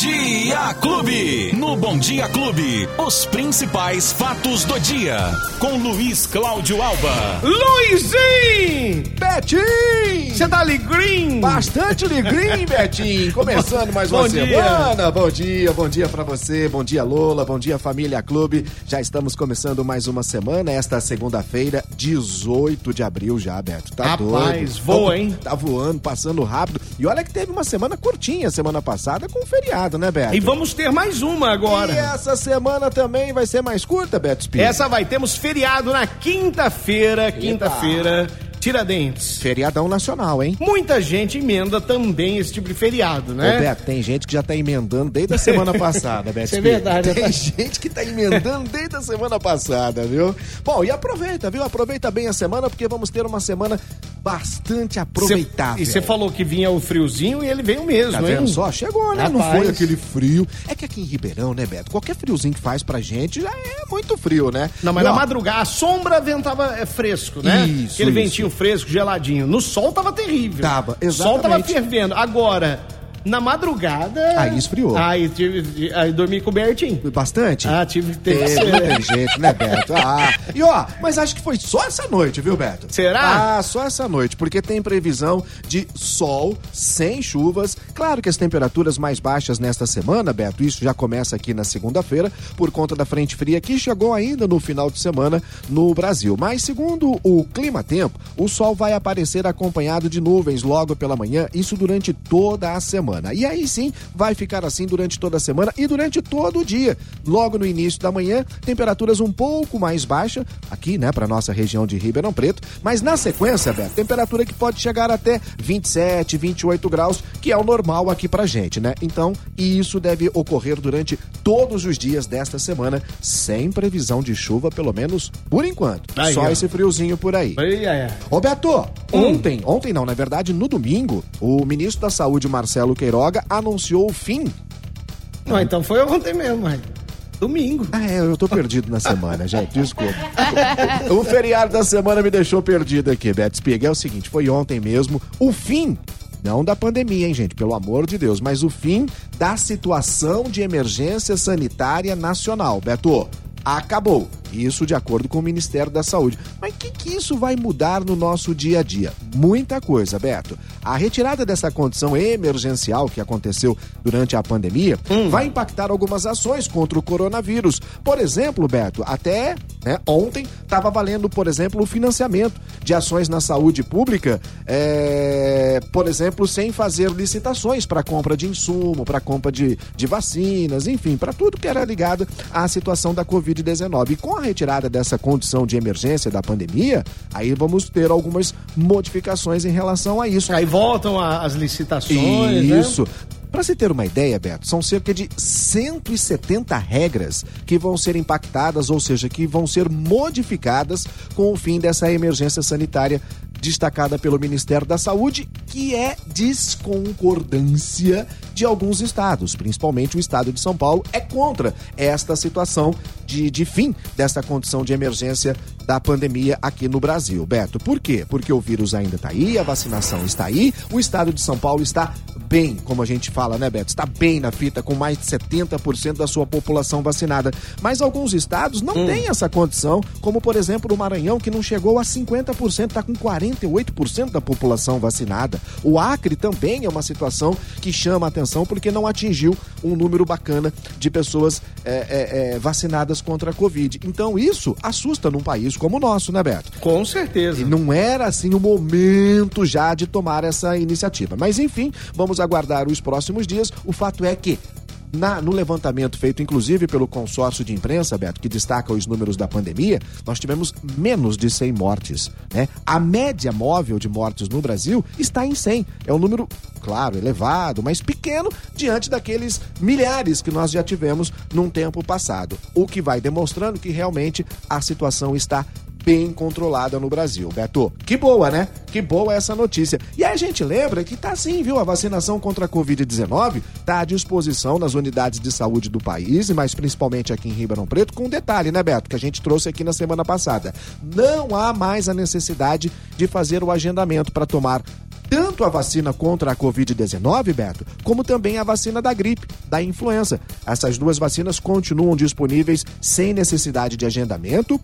Dia Clube. No Bom Dia Clube, os principais fatos do dia. Com Luiz Cláudio Alba. Luizinho! Betinho! Você tá alegrinho? Bastante alegrinho, Betinho. Começando mais uma Bom dia. semana. Bom dia, bom dia pra você. Bom dia, Lola. Bom dia, Família Clube. Já estamos começando mais uma semana. Esta segunda-feira, 18 de abril já, Beto. Tá Rapaz, doido. voa, Tá- hein? Tá voando, passando rápido. E olha que teve uma semana curtinha semana passada com feriado, né, Beto? E vamos ter mais uma agora. E essa semana também vai ser mais curta, Beto Espírito? Essa vai, temos feriado na quinta-feira, quinta-feira, Tiradentes. Feriadão nacional, hein? Muita gente emenda também esse tipo de feriado, né? Ô, Beto, tem gente que já tá emendando desde a semana passada, Beto. Isso é verdade, Tem tá- gente que tá emendando desde a semana passada, viu? Bom, e aproveita, viu? Aproveita bem a semana, porque vamos ter uma semana bastante aproveitável. Cê- e você falou que vinha o friozinho e ele veio mesmo, Tá hein? vendo só? Chegou, né? Não Rapaz. foi aquele frio. É que aqui em Ribeirão, né, Beto? Qualquer friozinho que faz pra gente já é muito frio, né? Não, mas E, na ó, madrugada, a sombra ventava é, fresco, né? Isso, Aquele isso. ventinho fresco, geladinho. No sol tava terrível. Tava, O sol tava exatamente. fervendo. Agora, na madrugada... Aí esfriou. Aí, tive, aí dormi cobertinho. Bastante? Ah, tive... Teve não tem jeito, né, Beto? Ah, e ó, mas acho que foi só essa noite, viu, Beto? Será? Ah, só essa noite, porque tem previsão de sol, sem chuvas. Claro que as temperaturas mais baixas nesta semana, Beto, isso já começa aqui na segunda-feira, por conta da frente fria que chegou ainda no final de semana no Brasil. Mas segundo o Clima Tempo, o sol vai aparecer acompanhado de nuvens logo pela manhã, isso durante toda a semana. E aí sim, vai ficar assim durante toda a semana e durante todo o dia. Logo no início da manhã, temperaturas um pouco mais baixas, aqui, né, para nossa região de Ribeirão Preto, mas na sequência, Beto, temperatura que pode chegar até 27, 28 graus, que é o normal aqui pra gente, né? Então, isso deve ocorrer durante todos os dias desta semana, sem previsão de chuva, pelo menos por enquanto. Aí, Só esse friozinho por aí. Aí, é. Ô Beto, ontem, ontem não, na verdade no domingo, o ministro da Saúde, Marcelo Queiroga, anunciou o fim. Não, então foi ontem mesmo. Domingo. Ah, é, eu tô perdido na semana, gente, desculpa. O feriado da semana me deixou perdido aqui, Beto Spiga. É o seguinte, foi ontem mesmo o fim, não da pandemia, hein, gente, pelo amor de Deus, mas o fim da situação de emergência sanitária nacional. Beto, acabou. Isso de acordo com o Ministério da Saúde. Mas o que, que isso vai mudar no nosso dia a dia? Muita coisa, Beto. A retirada dessa condição emergencial que aconteceu durante a pandemia vai impactar algumas ações contra o coronavírus. Por exemplo, Beto, até né, ontem estava valendo, por exemplo, o financiamento de ações na saúde pública, é, por exemplo, sem fazer licitações para compra de insumo, para compra de, de vacinas, enfim, para tudo que era ligado à situação da Covid-19. E com a retirada dessa condição de emergência da pandemia, aí vamos ter algumas modificações em relação a isso. Aí voltam as licitações, né? Isso. Para se ter uma ideia, Beto, são cerca de 170 regras que vão ser impactadas, ou seja, que vão ser modificadas com o fim dessa emergência sanitária destacada pelo Ministério da Saúde, que é desconcordância de alguns estados, principalmente o estado de São Paulo, é contra esta situação de, de fim dessa condição de emergência da pandemia aqui no Brasil. Beto, por quê? Porque o vírus ainda está aí, a vacinação está aí, o estado de São Paulo está bem, como a gente fala, né, Beto? Está bem na fita, com mais de 70% da sua população vacinada. Mas alguns estados não têm essa condição, como por exemplo o Maranhão, que não chegou a 50%, está com 48% da população vacinada. O Acre também é uma situação que chama a atenção porque não atingiu um número bacana de pessoas é, é, é, vacinadas contra a Covid. Então isso assusta num país como o nosso, né, Beto? Com certeza. E não era assim o momento já de tomar essa iniciativa. Mas enfim, vamos aguardar os próximos dias. O fato é que. Na- no levantamento feito, inclusive, pelo consórcio de imprensa, Beto, que destaca os números da pandemia, nós tivemos menos de 100 mortes. Né? A média móvel de mortes no Brasil está em 100. É um número, claro, elevado, mas pequeno diante daqueles milhares que nós já tivemos num tempo passado. O que vai demonstrando que realmente a situação está bem controlada no Brasil. Beto, que boa, né? Que boa essa notícia. E a gente lembra que tá sim, viu? A vacinação contra a Covid-19 tá à disposição nas unidades de saúde do país, mais principalmente aqui em Ribeirão Preto, com um detalhe, né, Beto? Que a gente trouxe aqui na semana passada. Não há mais a necessidade de fazer o agendamento para tomar tanto a vacina contra a Covid-19, Beto, como também a vacina da gripe, da influenza. Essas duas vacinas continuam disponíveis sem necessidade de agendamento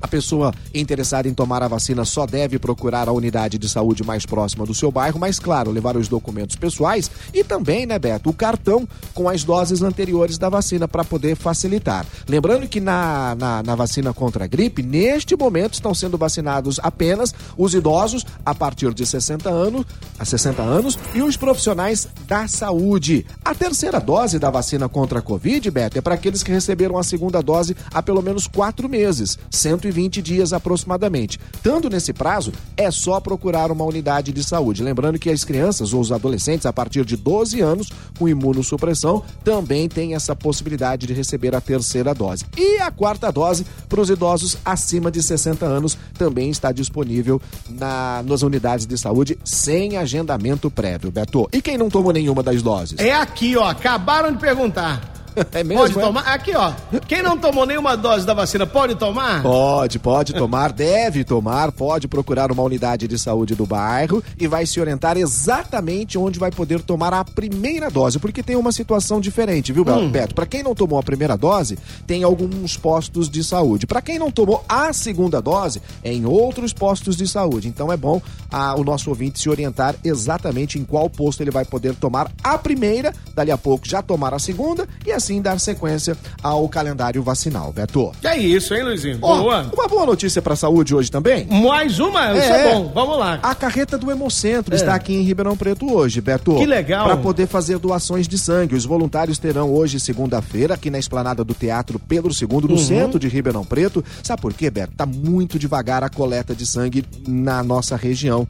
a pessoa interessada em tomar a vacina só deve procurar a unidade de saúde mais próxima do seu bairro, mas claro, levar os documentos pessoais e também, né, Beto, o cartão com as doses anteriores da vacina para poder facilitar. Lembrando que na, na, na, vacina contra a gripe, neste momento estão sendo vacinados apenas os idosos a partir de 60 anos, a 60 anos e os profissionais da saúde. A terceira dose da vacina contra a Covid, Beto, é para aqueles que receberam a segunda dose há pelo menos quatro meses, 120 dias aproximadamente. Tanto nesse prazo, é só procurar uma unidade de saúde. Lembrando que as crianças ou os adolescentes a partir de 12 anos com imunossupressão também têm essa possibilidade de receber a terceira dose. E a quarta dose para os idosos acima de 60 anos também está disponível na, nas unidades de saúde sem agendamento prévio, Beto. E quem não tomou nenhuma das doses? É aqui, ó. Acabaram de perguntar. É mesmo? Pode é? tomar? Aqui, ó. Quem não tomou nenhuma dose da vacina pode tomar? Pode, pode tomar, deve tomar, pode procurar uma unidade de saúde do bairro e vai se orientar exatamente onde vai poder tomar a primeira dose, porque tem uma situação diferente, viu, hum. Beto? Para quem não tomou a primeira dose, tem alguns postos de saúde. Para quem não tomou a segunda dose, é em outros postos de saúde. Então é bom a, o nosso ouvinte se orientar exatamente em qual posto ele vai poder tomar a primeira, dali a pouco já tomar a segunda e assim assim dar sequência ao calendário vacinal, Beto. É isso, hein, Luizinho? Oh, boa. Uma boa notícia pra saúde hoje também? Mais uma? Isso é, é bom. Vamos lá. A carreta do Hemocentro é. está aqui em Ribeirão Preto hoje, Beto. Que legal. Para poder fazer doações de sangue. Os voluntários terão hoje, segunda-feira, aqui na esplanada do Teatro Pedro II, no uhum. centro de Ribeirão Preto. Sabe por quê, Beto? Tá muito devagar a coleta de sangue na nossa região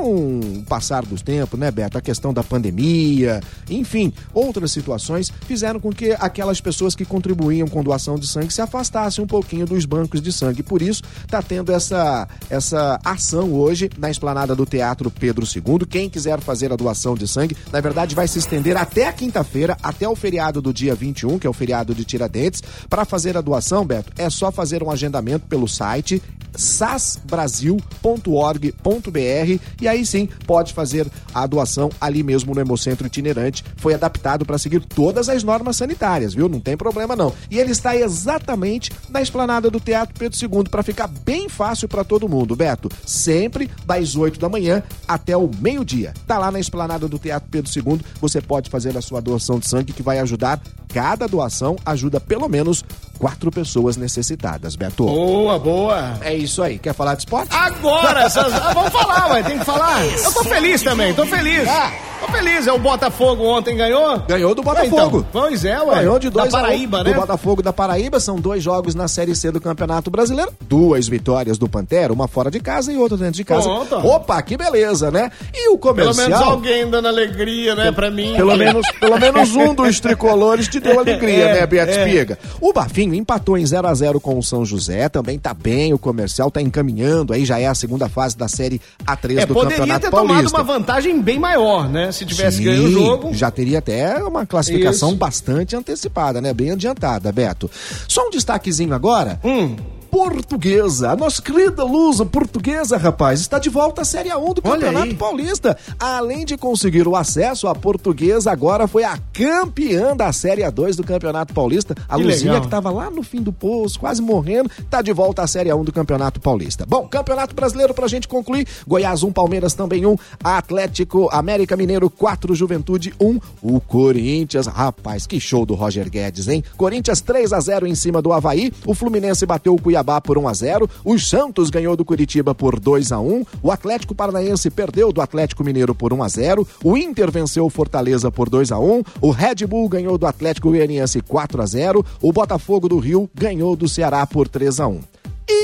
com o passar dos tempos, né, Beto? A questão da pandemia, enfim, outras situações fizeram com que aquelas pessoas que contribuíam com doação de sangue se afastassem um pouquinho dos bancos de sangue. Por isso, está tendo essa, essa ação hoje na esplanada do Teatro Pedro II. Quem quiser fazer a doação de sangue, na verdade, vai se estender até a quinta-feira, até o feriado do dia 21, que é o feriado de Tiradentes. Para fazer a doação, Beto, é só fazer um agendamento pelo site sasbrasil.org.br e aí sim pode fazer a doação ali mesmo no Hemocentro Itinerante. Foi adaptado para seguir todas as normas sanitárias, viu? Não tem problema não. E ele está exatamente na esplanada do Teatro Pedro II para ficar bem fácil para todo mundo, Beto. Sempre das 8 da manhã até o meio-dia. Tá lá na esplanada do Teatro Pedro II, você pode fazer a sua doação de sangue que vai ajudar. Cada doação ajuda pelo menos quatro pessoas necessitadas, Beto. Boa, boa. É isso aí. Quer falar de esporte? Agora! vamos falar, ué. Tem que falar. Eu tô feliz também, tô feliz. Ah. Tô feliz, é o Botafogo ontem ganhou? Ganhou do Botafogo. então, pois é, ué. Ganhou de dois da Paraíba, a, né? Do Botafogo da Paraíba, são dois jogos na Série C do Campeonato Brasileiro. Duas vitórias do Pantera, uma fora de casa e outra dentro de casa. Pronto. Opa, que beleza, né? E o comercial... Pelo menos alguém dando alegria, né, pra mim. Pelo menos, pelo menos um dos tricolores te deu alegria, é, né, Beatriz é. Piga? O Bafinho empatou em 0 a 0 com o São José, também tá bem, o comercial tá encaminhando, aí já é a segunda fase da Série A3 é, do Campeonato Paulista. Poderia ter tomado uma vantagem bem maior, né, se tivesse ganho jogo. Já teria até uma classificação Isso. bastante antecipada, né? Bem adiantada, Beto. Só um destaquezinho agora. Hum portuguesa. A nossa querida Lusa portuguesa, rapaz, está de volta à Série A1 do Campeonato Paulista. Além de conseguir o acesso, a portuguesa agora foi a campeã da Série A2 do Campeonato Paulista. A que Luzinha, legal. que estava lá no fim do poço, quase morrendo, está de volta à Série A1 do Campeonato Paulista. Bom, Campeonato Brasileiro pra gente concluir. Goiás 1, Palmeiras também 1, Atlético, América Mineiro 4, Juventude 1, o Corinthians, rapaz, que show do Roger Guedes, hein? Corinthians 3 a 0 em cima do Havaí, o Fluminense bateu o Cuiabá Cuiabá por 1 a 0, o Santos ganhou do Curitiba por 2 a 1, o Atlético Paranaense perdeu do Atlético Mineiro por 1 a 0, o Inter venceu o Fortaleza por 2 a 1, o Red Bull ganhou do Atlético Goianiense 4 a 0, o Botafogo do Rio ganhou do Ceará por 3 a 1.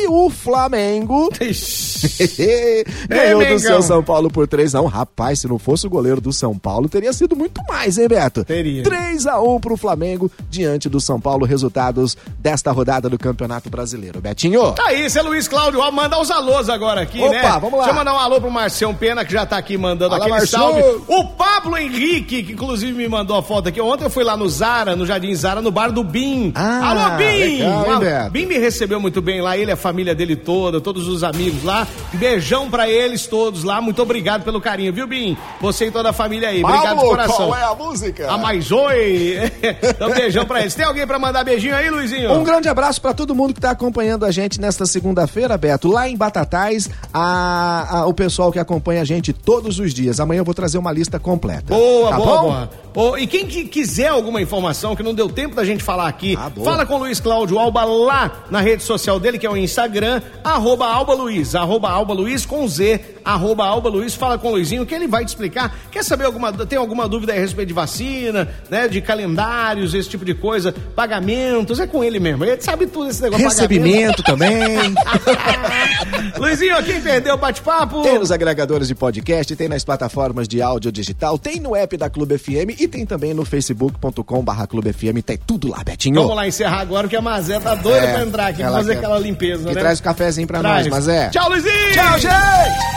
E o Flamengo ganhou do seu São Paulo por 3x1. Rapaz, se não fosse o goleiro do São Paulo, teria sido muito mais, hein, Beto? Teria. 3x1 pro Flamengo diante do São Paulo. Resultados desta rodada do Campeonato Brasileiro. Betinho. Tá aí, seu Luiz Cláudio. Ó, mandar os alôs agora aqui, Opa, né? vamos lá. Deixa eu mandar um alô pro Marcião Pena, que já tá aqui mandando Fala, aquele Marcião. salve. O Pablo Henrique, que inclusive me mandou a foto aqui. Ontem eu fui lá no Zara, no Jardim Zara, no bar do Bim. Ah, alô, Bim! Legal, hein, Bim me recebeu muito bem lá. Ele é a família dele toda, todos os amigos lá. Beijão pra eles todos lá. Muito obrigado pelo carinho, viu, Bim? Você e toda a família aí. Pablo, obrigado de coração. Qual é a música? A mais oi. então, beijão pra eles. Tem alguém pra mandar beijinho aí, Luizinho? Um grande abraço pra todo mundo que tá acompanhando a gente nesta segunda-feira, Beto. Lá em Batatais, a, a, o pessoal que acompanha a gente todos os dias. Amanhã eu vou trazer uma lista completa. Boa, tá boa, bom? boa. Oh, e quem que quiser alguma informação que não deu tempo da gente falar aqui, ah, fala com o Luiz Cláudio Alba lá na rede social dele, que é o Instagram, arroba Alba Luiz, arroba Alba Luiz com Z, arroba Alba Luiz, fala com o Luizinho, que ele vai te explicar. Quer saber alguma, tem alguma dúvida a respeito de vacina, né, de calendários, esse tipo de coisa, pagamentos, é com ele mesmo, ele sabe tudo esse negócio. Recebimento também. Luizinho, quem perdeu o bate-papo? Tem nos agregadores de podcast, tem nas plataformas de áudio digital, tem no app da Clube FM e tem também no facebook.com barra Clube FM, tem tudo lá, Betinho. Vamos lá encerrar agora que a Mazé tá doida é, pra entrar aqui, pra fazer quer... aquela limpeza, que né? traz o cafezinho pra traz. nós, Mazé. Tchau, Luizinho! Tchau, gente!